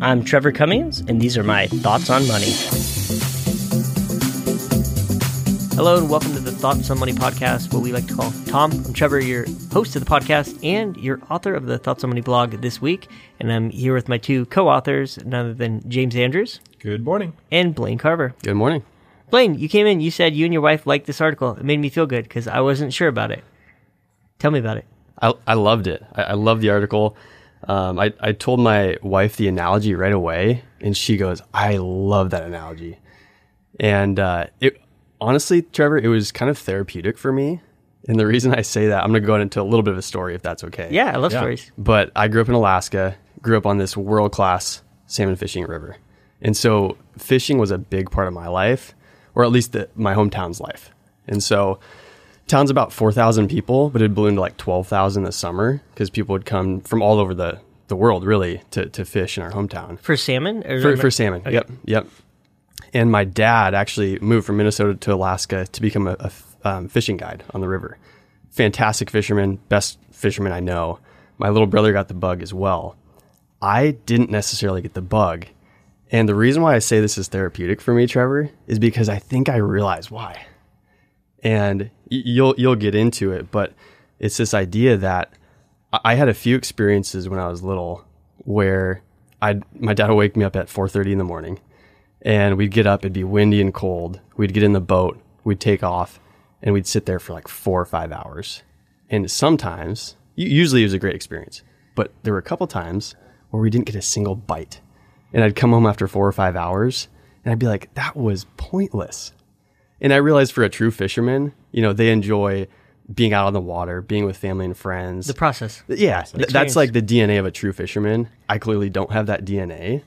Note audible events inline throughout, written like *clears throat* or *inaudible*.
I'm Trevor Cummings, and these are my thoughts on money. Hello, and welcome to the Thoughts on Money podcast, what we like to call Tom. I'm Trevor, your host of the podcast and your author of the Thoughts on Money blog this week. And I'm here with my two co authors, none other than James Andrews Good morning. and Blaine Carver. Good morning. Blaine, you came in, you said you and your wife liked this article. It made me feel good because I wasn't sure about it. Tell me about it. I, I loved it. I, I loved the article. Um, I, I told my wife the analogy right away, and she goes, I love that analogy. And uh, it honestly, Trevor, it was kind of therapeutic for me. And the reason I say that, I'm going to go into a little bit of a story if that's okay. Yeah, I love Yeah. stories. But I grew up in Alaska, grew up on this world class salmon fishing river. And so fishing was a big part of my life, or at least the, my hometown's life. And so town's about 4,000 people, but it ballooned to like 12,000 this summer because people would come from all over the, the world really to, to fish in our hometown For salmon? Or for, for salmon. Yep, yep. And my dad actually moved from Minnesota to Alaska to become a um, fishing guide on the river. Fantastic fisherman, best fisherman I know. My little brother got the bug as well. I didn't necessarily get the bug. And the reason why I say this is therapeutic for me, Trevor, is because I think I realize why. And you'll you'll get into it, but it's this idea that I had a few experiences when I was little where I my dad would wake me up at 4:30 in the morning and we'd get up it'd be windy and cold. We'd get in the boat, we'd take off and we'd sit there for like 4 or 5 hours. And sometimes usually it was a great experience, but there were a couple times where we didn't get a single bite. And I'd come home after 4 or 5 hours and I'd be like that was pointless. And I realized for a true fisherman, you know, they enjoy being out on the water, being with family and friends. The process. Yeah, th- that's like the DNA of a true fisherman. I clearly don't have that DNA,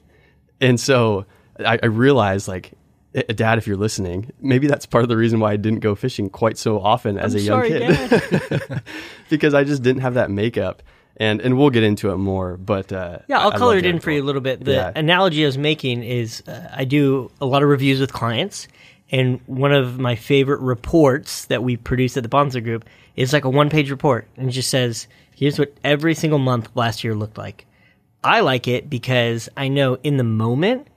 and so I, I realized, like, Dad, if you're listening, maybe that's part of the reason why I didn't go fishing quite so often as I'm a young sorry, kid, *laughs* because I just didn't have that makeup. And and we'll get into it more, but uh, Yeah, I'll I color it in for you a little bit. The Yeah. analogy I was making is uh, I do a lot of reviews with clients, and one of my favorite reports that we produce at the Bahnsen Group is like a one page report, and it just says, here's what every single month last year looked like. I like it because I know in the moment,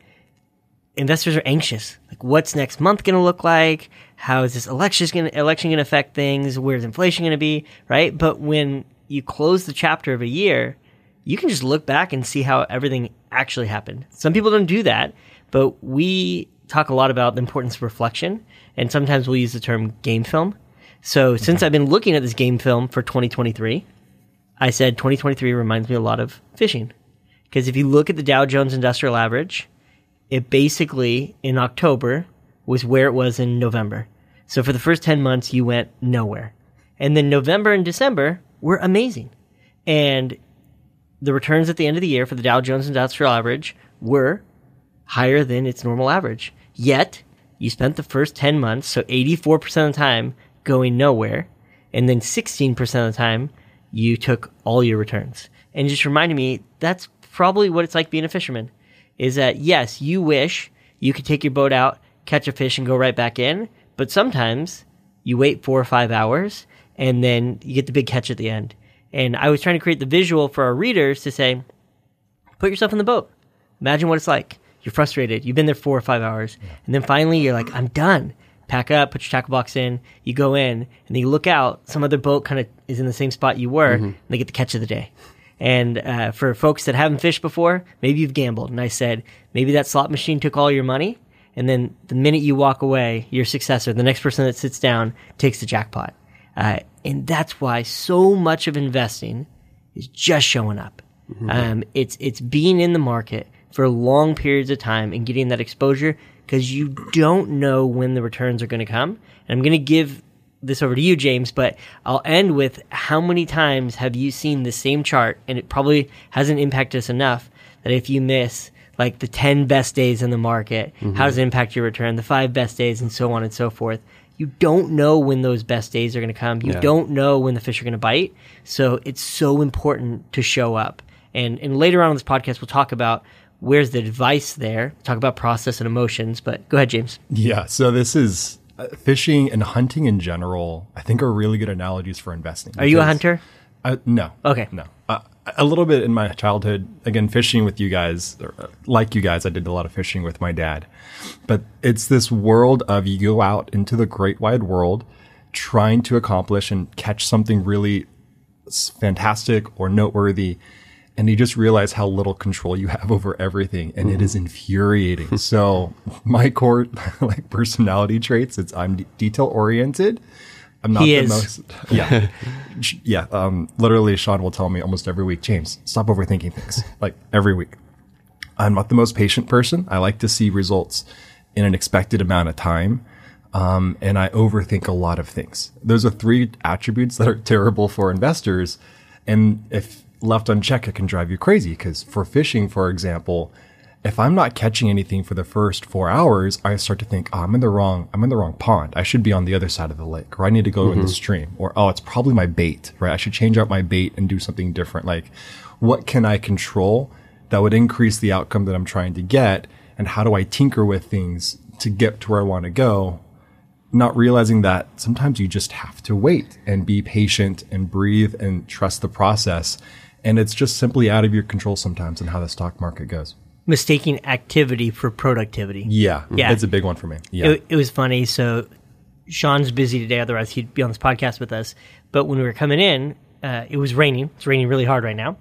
investors are anxious. Like, what's next month going to look like? How is this election going to affect things? Where's inflation going to be? Right. But when you close the chapter of a year, you can just look back and see how everything actually happened. Some people don't do that, but we talk a lot about the importance of reflection, and sometimes we'll use the term game film. So, since I've been looking at this game film for 2023, I said 2023 reminds me a lot of fishing. Because if you look at the Dow Jones Industrial Average, it basically in October was where it was in November. So for the first 10 months, you went nowhere. And then November and December were amazing. And the returns at the end of the year for the Dow Jones Industrial Average were higher than its normal average. Yet, you spent the first 10 months, so 84% of the time, going nowhere. And then 16% of the time, you took all your returns. And just reminded me that's probably what it's like being a fisherman. Is that, yes, you wish you could take your boat out, catch a fish, and go right back in. But sometimes you wait four or five hours and then you get the big catch at the end. And I was trying to create the visual for our readers to say, put yourself in the boat. Imagine what it's like. You're frustrated. You've been there four or five hours. And then finally you're like, I'm done. Pack up, put your tackle box in. You go in and then you look out. Some other boat kind of is in the same spot you were and they get the catch of the day. And uh, for folks that haven't fished before, maybe you've gambled. And I said, maybe that slot machine took all your money. And then the minute you walk away, your successor, the next person that sits down, takes the jackpot. Uh, and that's why so much of investing is just showing up. Um, it's it's being in the market for long periods of time and getting that exposure because you don't know when the returns are going to come. And I'm going to give this over to you, James, but I'll end with how many times have you seen the same chart and it probably hasn't impacted us enough that if you miss like the 10 best days in the market, mm-hmm. how does it impact your return, the five best days, and so on and so forth. You don't know when those best days are going to come. You Yeah. don't know when the fish are going to bite. So it's so important to show up. And, and later on in this podcast, we'll talk about where's the advice there, talk about process and emotions. But go ahead, James. Yeah. So this is uh, fishing and hunting in general. I think are really good analogies for investing. Are you a hunter? Uh, no. Okay. No. Uh, a little bit in my childhood, again, fishing with you guys, or, uh, like you guys, I did a lot of fishing with my dad. But it's this world of you go out into the great wide world trying to accomplish and catch something really fantastic or noteworthy. And you just realize how little control you have *laughs* over everything. And it is infuriating. *laughs* so my core *laughs* like personality traits, it's I'm de- detail oriented. I'm not He the is. most yeah. Yeah. Um, literally, Sean will tell me almost every week, James, stop overthinking things. like every week. I'm not the most patient person. I like to see results in an expected amount of time. Um, and I overthink a lot of things. Those are three attributes that are terrible for investors. And if left unchecked, it can drive you crazy. Because for fishing, for example, if I'm not catching anything for the first four hours, I start to think, oh, I'm in the wrong, I'm in the wrong pond. I should be on the other side of the lake, or I need to go in the mm-hmm. stream, or oh, it's probably my bait, right? I should change out my bait and do something different. Like, what can I control that would increase the outcome that I'm trying to get? And how do I tinker with things to get to where I want to go? Not realizing that sometimes you just have to wait and be patient and breathe and trust the process. And it's just simply out of your control sometimes in how the stock market goes. Mistaking activity for productivity. Yeah. Yeah. It's a big one for me. Yeah. It, it was funny. So Sean's busy today, otherwise he'd be on this podcast with us. But when we were coming in, uh, it was raining. It's raining really hard right now.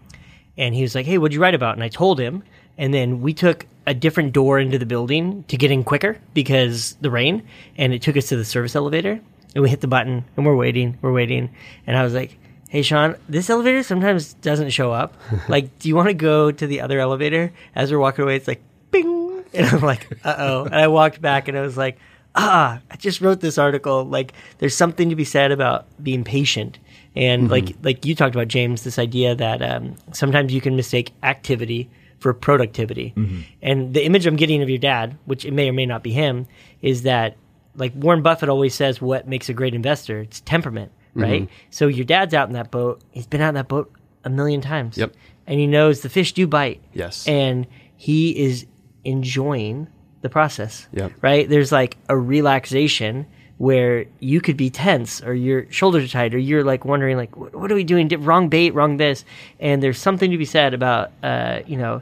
And he was like, "Hey, what'd you write about?" And I told him. And then we took a different door into the building to get in quicker because the rain, and it took us to the service elevator. And we hit the button, and we're waiting, we're waiting. And I was like, "Hey, Sean, this elevator sometimes doesn't show up. *laughs* like, do you want to go to the other elevator?" As we're walking away, it's like, "Bing," *laughs* and I'm like, "Uh oh." And I walked back, and I was like ah, I just wrote this article. Like, there's something to be said about being patient, and like like you talked about, James, this idea that um, sometimes you can mistake activity for productivity. And the image I'm getting of your dad, which it may or may not be him, is that like Warren Buffett always says, what makes a great investor? It's temperament, right? So your dad's out in that boat. He's been out in that boat a million times. Yep. And he knows the fish do bite. Yes. And he is enjoying the process. Yep. Right? There's like a relaxation where you could be tense or your shoulders are tight or you're like wondering like what, are we doing Did- wrong bait wrong this and there's something to be said about uh, you know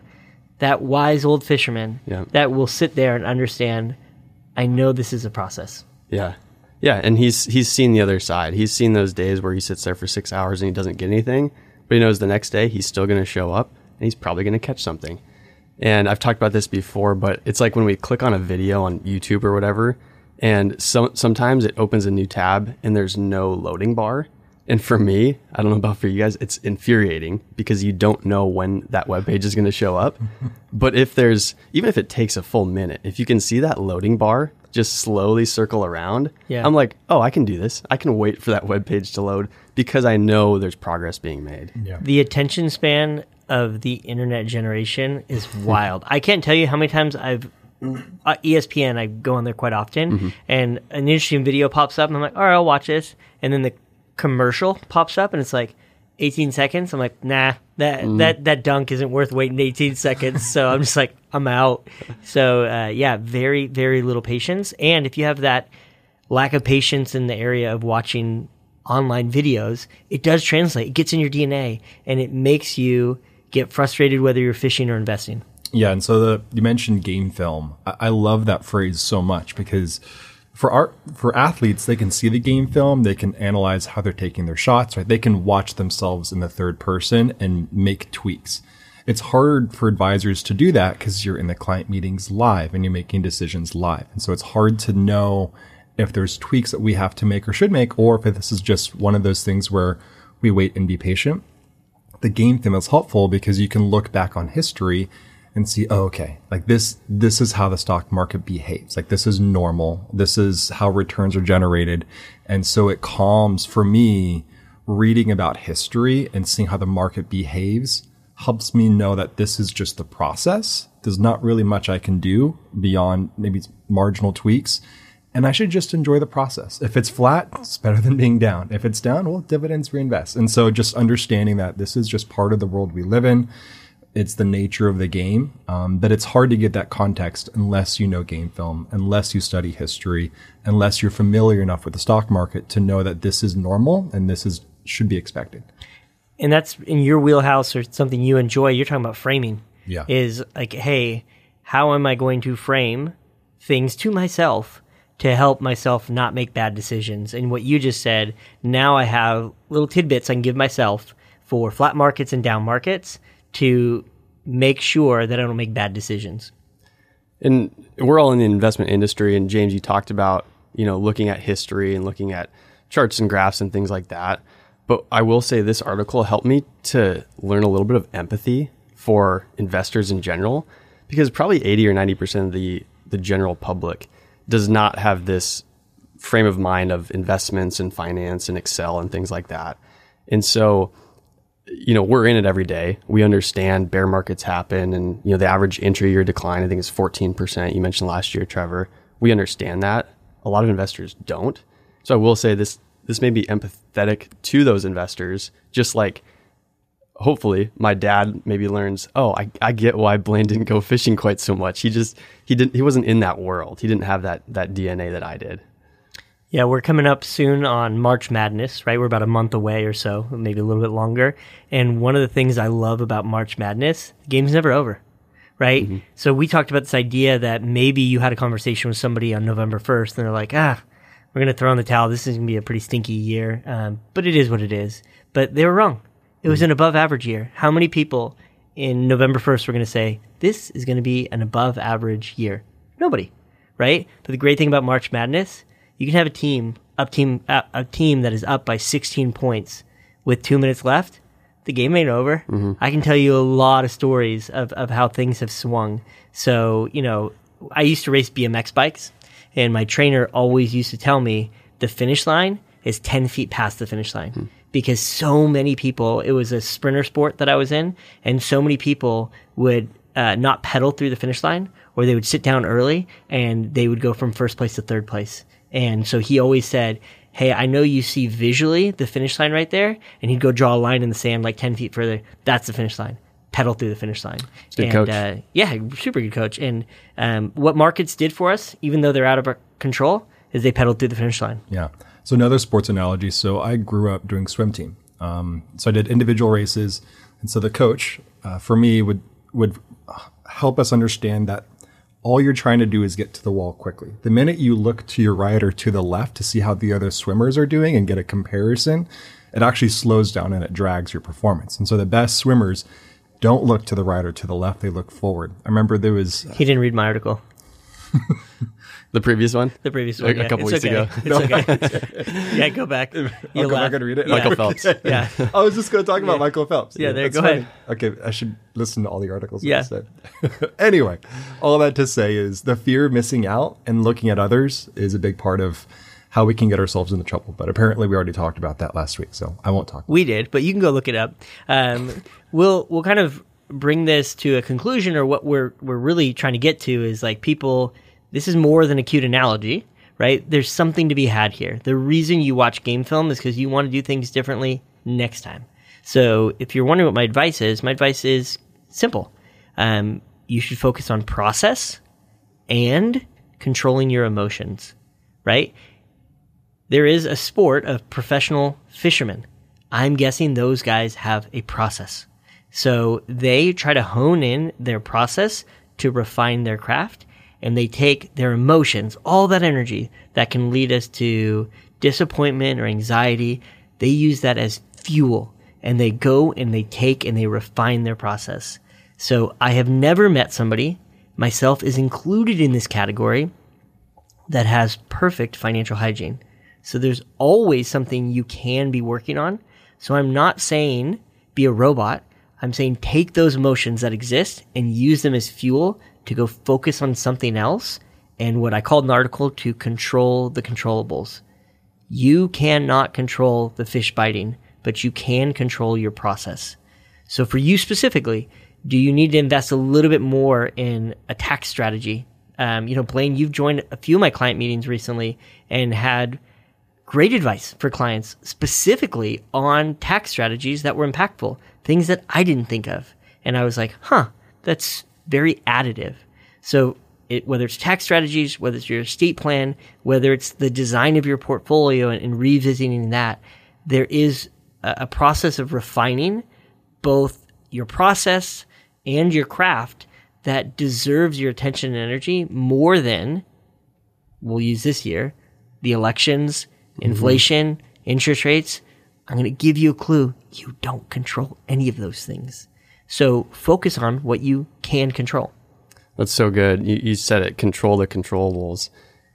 that wise old fisherman Yeah. that will sit there and understand i know this is a process Yeah. Yeah, and he's he's seen the other side. He's seen those days where he sits there for 6 hours and he doesn't get anything, but he knows the next day he's still going to show up and he's probably going to catch something. And I've talked about this before, but it's like when we click on a video on YouTube or whatever, and so, sometimes it opens a new tab and there's no loading bar. And for me, I don't know about for you guys, it's infuriating because you don't know when that web page is going to show up. *laughs* but if there's, even if it takes a full minute, if you can see that loading bar just slowly circle around, Yeah. I'm like, oh, I can do this. I can wait for that web page to load because I know there's progress being made. yeah. the attention span of the internet generation is *laughs* wild. I can't tell you how many times I've uh, ESPN. I go on there quite often, and an interesting video pops up, and I'm like, all right, I'll watch this. And then the commercial pops up, and it's like 18 seconds. I'm like, nah, that that that dunk isn't worth waiting 18 seconds. So I'm just like, I'm out. So uh, yeah, very very little patience, and if you have that lack of patience in the area of watching online videos, it does translate. It gets in your DNA and it makes you get frustrated whether you're fishing or investing. Yeah, and so the you mentioned game film. I, I love that phrase so much because for art for athletes, they can see the game film, they can analyze how they're taking their shots, right? They can watch themselves in the third person and make tweaks. It's hard for advisors to do that because you're in the client meetings live and you're making decisions live. And so it's hard to know if there's tweaks that we have to make or should make, or if this is just one of those things where we wait and be patient the game film is helpful because you can look back on history and see, oh, okay, like this, this is how the stock market behaves. Like this is normal. This is how returns are generated. And so it calms for me reading about history and seeing how the market behaves helps me know that this is just the process. There's not really much I can do beyond maybe marginal tweaks. And I should just enjoy the process. If it's flat, it's better than being down. If it's down, well, dividends reinvest. And so just understanding that this is just part of the world we live in. It's the nature of the game. Um, but it's hard to get that context unless you know game film, unless you study history, unless you're familiar enough with the stock market to know that this is normal and this is should be expected. and that's in your wheelhouse or something you enjoy. You're talking about framing. Yeah. Is like, hey, how am I going to frame things to myself to help myself not make bad decisions? And what you just said, now I have little tidbits I can give myself for flat markets and down markets to make sure that I don't make bad decisions. And we're all in the investment industry. And James, you talked about, you know, looking at history and looking at charts and graphs and things like that. But I will say this article helped me to learn a little bit of empathy for investors in general, because probably 80 or 90% of the, the general public does not have this frame of mind of investments and finance and Excel and things like that. And so, you know, we're in it every day. We understand bear markets happen and, you know, the average intra year decline, I think is 14%. You mentioned last year, Trevor. We understand that. A lot of investors don't. So I will say this, this may be empathetic to those investors, just like hopefully my dad maybe learns, oh, I, I get why Blaine didn't go fishing quite so much. He just, he didn't, he wasn't in that world. He didn't have that, that DNA that I did. Yeah, we're coming up soon on March Madness, right? We're about a month away or so, maybe a little bit longer. And one of the things I love about March Madness, the game's never over, right? Mm-hmm. So we talked about this idea that maybe you had a conversation with somebody on November 1st and they're like, ah, we're going to throw in the towel. This is going to be a pretty stinky year. Um, but it is what it is. But they were wrong. It was an above average year. How many people in November 1st were going to say, this is going to be an above average year? Nobody, right? But the great thing about March Madness, you can have a team, up team, uh, a team that is up by 16 points with two minutes left. The game ain't over. Mm-hmm. I can tell you a lot of stories of, of how things have swung. So, you know, I used to race BMX bikes, and my trainer always used to tell me the finish line is 10 feet past the finish line. Mm-hmm because so many people, it was a sprinter sport that I was in, and so many people would uh, not pedal through the finish line, or they would sit down early and they would go from first place to third place. And so he always said, Hey, I know you see visually the finish line right there. And he'd go draw a line in the sand like 10 feet further. That's the finish line. Pedal through the finish line. Good and, coach. Uh, yeah, super good coach. And um, what markets did for us, even though they're out of our control, is they pedaled through the finish line. Yeah. So another sports analogy. So I grew up doing swim team. Um, so I did individual races, and so the coach uh, for me would would help us understand that all you're trying to do is get to the wall quickly. The minute you look to your right or to the left to see how the other swimmers are doing and get a comparison, it actually slows down and it drags your performance. And so the best swimmers don't look to the right or to the left; they look forward. I remember there was. He didn't read my article. *laughs* The previous one? The previous one. A, yeah. a couple it's weeks okay. ago. It's okay. *laughs* yeah, go back. I'll You'll go laugh. back and read it. Yeah. Michael Phelps. *laughs* Yeah. I was just going to talk about Michael Phelps. Yeah, there, that's go funny. ahead. Okay, I should listen to all the articles. Yeah. instead. anyway, all that to say is the fear of missing out and looking at others is a big part of how we can get ourselves into trouble. But apparently, we already talked about that last week, so I won't talk. We did, but you can go look it up. Um, we'll we'll kind of bring this to a conclusion, or what we're we're really trying to get to is like people. This is more than a cute analogy, right? There's something to be had here. The reason you watch game film is because you want to do things differently next time. So if you're wondering what my advice is, my advice is simple. Um, you should focus on process and controlling your emotions, right? There is a sport of professional fishermen. I'm guessing those guys have a process. So they try to hone in their process to refine their craft and they take their emotions, all that energy that can lead us to disappointment or anxiety, they use that as fuel and they go and they take and they refine their process. So I have never met somebody, myself is included in this category, that has perfect financial hygiene. So there's always something you can be working on. So I'm not saying be a robot. I'm saying take those emotions that exist and use them as fuel to go focus on something else and what I called an article to control the controllables. You cannot control the fish biting, but you can control your process. So for you specifically, do you need to invest a little bit more in a tax strategy? Um, you know, Blaine, you've joined a few of my client meetings recently and had great advice for clients specifically on tax strategies that were impactful, things that I didn't think of. And I was like, huh, that's very additive. So it, whether it's tax strategies, whether it's your estate plan, whether it's the design of your portfolio and, and revisiting that, there is a, a process of refining both your process and your craft that deserves your attention and energy more than we'll use this year the elections, mm-hmm. inflation, interest rates. I'm going to give you a clue. You don't control any of those things. So focus on what you can control. That's so good. You, you said it. Control the controllables,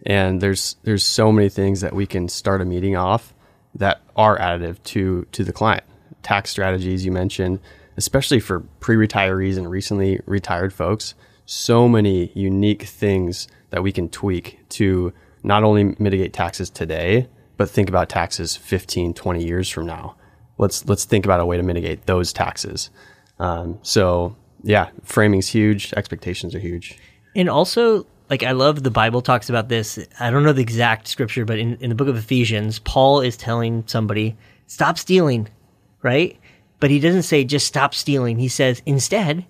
and there's there's so many things that we can start a meeting off that are additive to to the client. Tax strategies you mentioned, especially for pre-retirees and recently retired folks. So many unique things that we can tweak to not only mitigate taxes today, but think about taxes 15, 20 years from now. Let's let's think about a way to mitigate those taxes. Um, so yeah, framing's huge. Expectations are huge. And also, like, I love the Bible talks about this. I don't know the exact scripture, but in, in the book of Ephesians, Paul is telling somebody, stop stealing, right? But he doesn't say just stop stealing. He says, instead,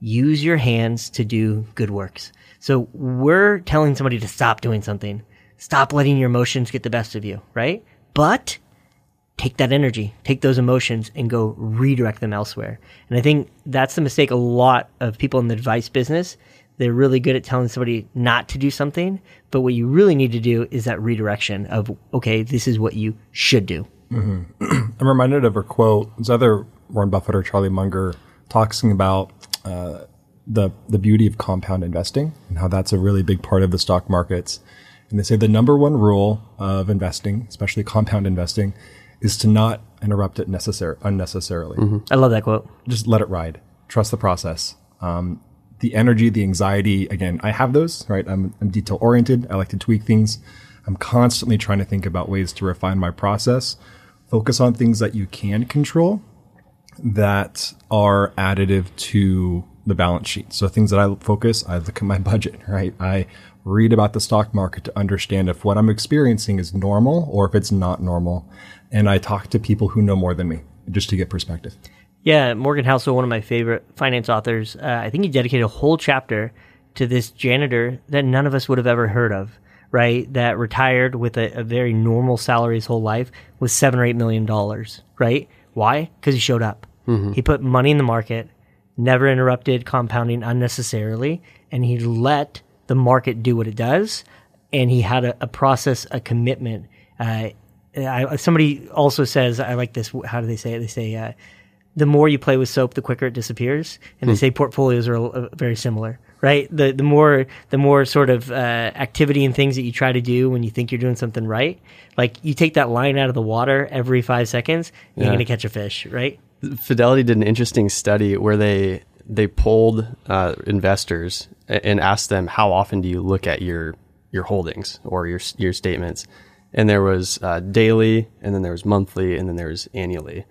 use your hands to do good works. So we're telling somebody to stop doing something. Stop letting your emotions get the best of you, right? But take that energy, take those emotions and go redirect them elsewhere. And I think that's the mistake a lot of people in the advice business. They're really good at telling somebody not to do something, but what you really need to do is that redirection of, okay, this is what you should do. *clears throat* I'm reminded of a quote. It's either Warren Buffett or Charlie Munger talking about uh, the the beauty of compound investing and how that's a really big part of the stock markets. And they say the number one rule of investing, especially compound investing, is to not interrupt it necessar- unnecessarily. I love that quote. Just let it ride. Trust the process. Um, the energy, the anxiety. Again, I have those. Right. I'm, I'm detail oriented. I like to tweak things. I'm constantly trying to think about ways to refine my process. Focus on things that you can control that are additive to the balance sheet. So things that I focus, I look at my *laughs* budget, right? I read about the stock market to understand if what I'm experiencing is normal or if it's not normal. And I talk to people who know more than me just to get perspective. Yeah, Morgan Housel, one of my favorite finance authors, uh, I think he dedicated a whole chapter to this janitor that none of us would have ever heard of, right? That retired with a, a very normal salary his whole life with seven or eight million dollars, right? Why? Because he showed up. He put money in the market, never interrupted compounding unnecessarily, and he let the market do what it does. And he had a, a process, a commitment. Uh, I, somebody also says, I like this. How do they say it? They say, uh, the more you play with soap, the quicker it disappears. And they say portfolios are uh, very similar, right? The the more the more sort of uh, activity and things that you try to do when you think you're doing something right, like you take that line out of the water every five seconds, you're going to catch a fish, right? Fidelity did an interesting study where they they polled uh, investors and asked them how often do you look at your your holdings or your your statements, and there was uh, daily, and then there was monthly, and then there was annually.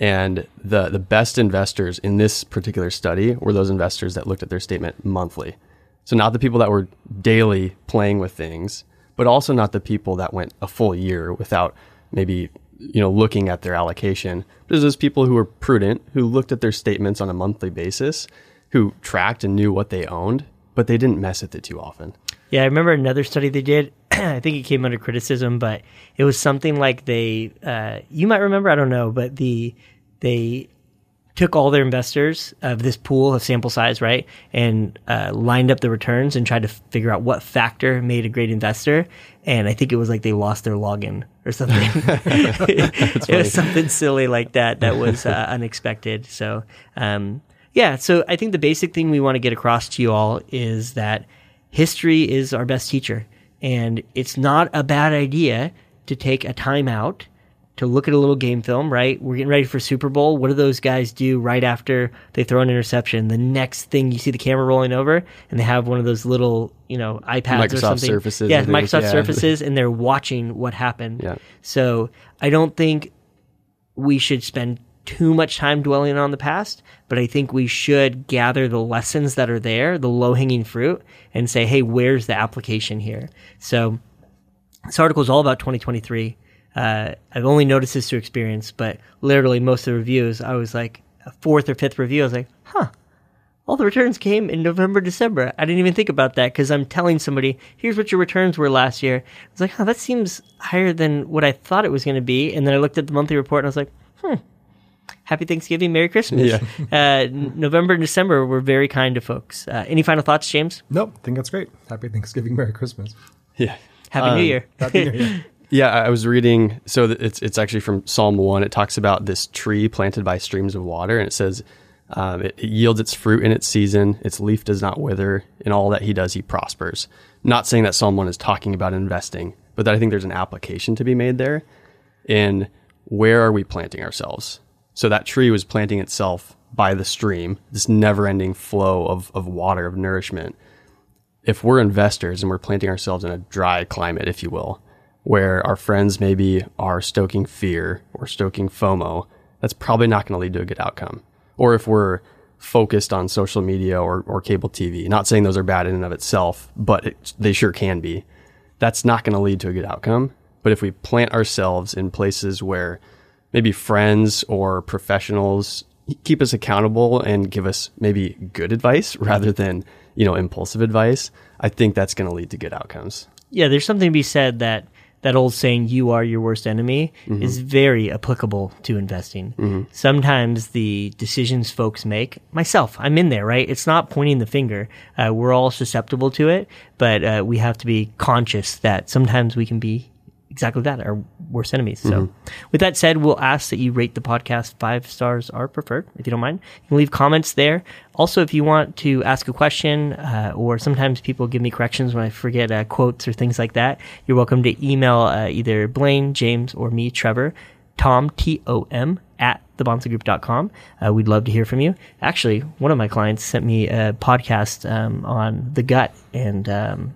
And the the best investors in this particular study were those investors that looked at their statement monthly. So not the people that were daily playing with things, but also not the people that went a full year without maybe you know looking at their allocation. But those people who were prudent, who looked at their statements on a monthly basis, who tracked and knew what they owned, but they didn't mess with it too often. Yeah, I remember another study they did. *clears throat* I think it came under criticism, but it was something like they. Uh, you might remember, I don't know, but the they took all their investors of this pool of sample size, right, and uh, lined up the returns and tried to figure out what factor made a great investor. And I think it was like they lost their login or something. *laughs* *laughs* it was something silly like that that was uh, *laughs* unexpected. So, um, yeah. So I think the basic thing we want to get across to you all is that history is our best teacher, and it's not a bad idea to take a time out to look at a little game film, right? We're getting ready for Super Bowl. What do those guys do right after they throw an interception? The next thing you see the camera rolling over and they have one of those little, you know, iPads or Microsoft something. Surfaces, Yeah, Microsoft Yeah. Surfaces and they're watching what happened. Yeah. So I don't think we should spend too much time dwelling on the past, but I think we should gather the lessons that are there, the low hanging fruit, and say, hey, where's the application here? So this article is all about 2023. Uh, I've only noticed this through experience, but literally most of the reviews, I was like, a fourth or fifth review, I was like, huh, all the returns came in November, December. I didn't even think about that because I'm telling somebody, here's what your returns were last year. I was like, huh, that seems higher than what I thought it was going to be. And then I looked at the monthly report and I was like, hmm, Happy Thanksgiving, Merry Christmas. Yeah. *laughs* Uh, November and December were very kind to folks. Uh, any final thoughts, James? Nope, I think that's great. Happy Thanksgiving, Merry Christmas. Yeah. Happy New Um, Year. Happy New Year. *laughs* Yeah, I was reading. So it's it's actually from Psalm one. It talks about this tree planted by streams of water, and it says um, it, it yields its fruit in its season. Its leaf does not wither. In all that he does, he prospers. Not saying that Psalm one is talking about investing, but that I think there's an application to be made there. In where are we planting ourselves? So that tree was planting itself by the stream, this never-ending flow of of water of nourishment if we're investors and we're planting ourselves in a dry climate, if you will, where our friends maybe are stoking fear or stoking FOMO, that's probably not going to lead to a good outcome. Or if we're focused on social media or, or cable TV, not saying those are bad in and of itself, but it, they sure can be, that's not going to lead to a good outcome. But if we plant ourselves in places where maybe friends or professionals keep us accountable and give us maybe good advice *laughs* rather than, you know, impulsive advice, I think that's going to lead to good outcomes. yeah, there's something to be said that that old saying "you are your worst enemy" is very applicable to investing. Sometimes the decisions folks make, myself, I'm in there, right? It's not pointing the finger. Uh, we're all susceptible to it, but uh, we have to be conscious that sometimes we can be exactly that, our worst enemies. So, with that said, we'll ask that you rate the podcast five stars are preferred, if you don't mind. You can leave comments there. Also, if you want to ask a question, uh, or sometimes people give me corrections when I forget uh, quotes or things like that, you're welcome to email uh, either Blaine, James, or me, Trevor, Tom, T O M, at thebahnsengroup.com. Uh, we'd love to hear from you. Actually, one of my clients sent me a podcast um, on the gut and. Um,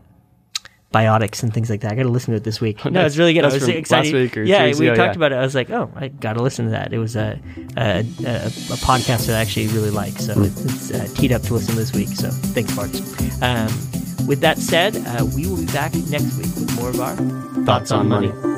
biotics and things like that. I got to listen to it this week. *laughs* no, it's really good. I was excited. last week or yeah, we ago, talked yeah. about it. I was like, oh, I got to listen to that. It was a a, a, a podcast that I actually really like. So it's, it's uh, teed up to listen this week. So thanks, Parks. Um, with that said, uh, we will be back next week with more of our Thoughts on money. The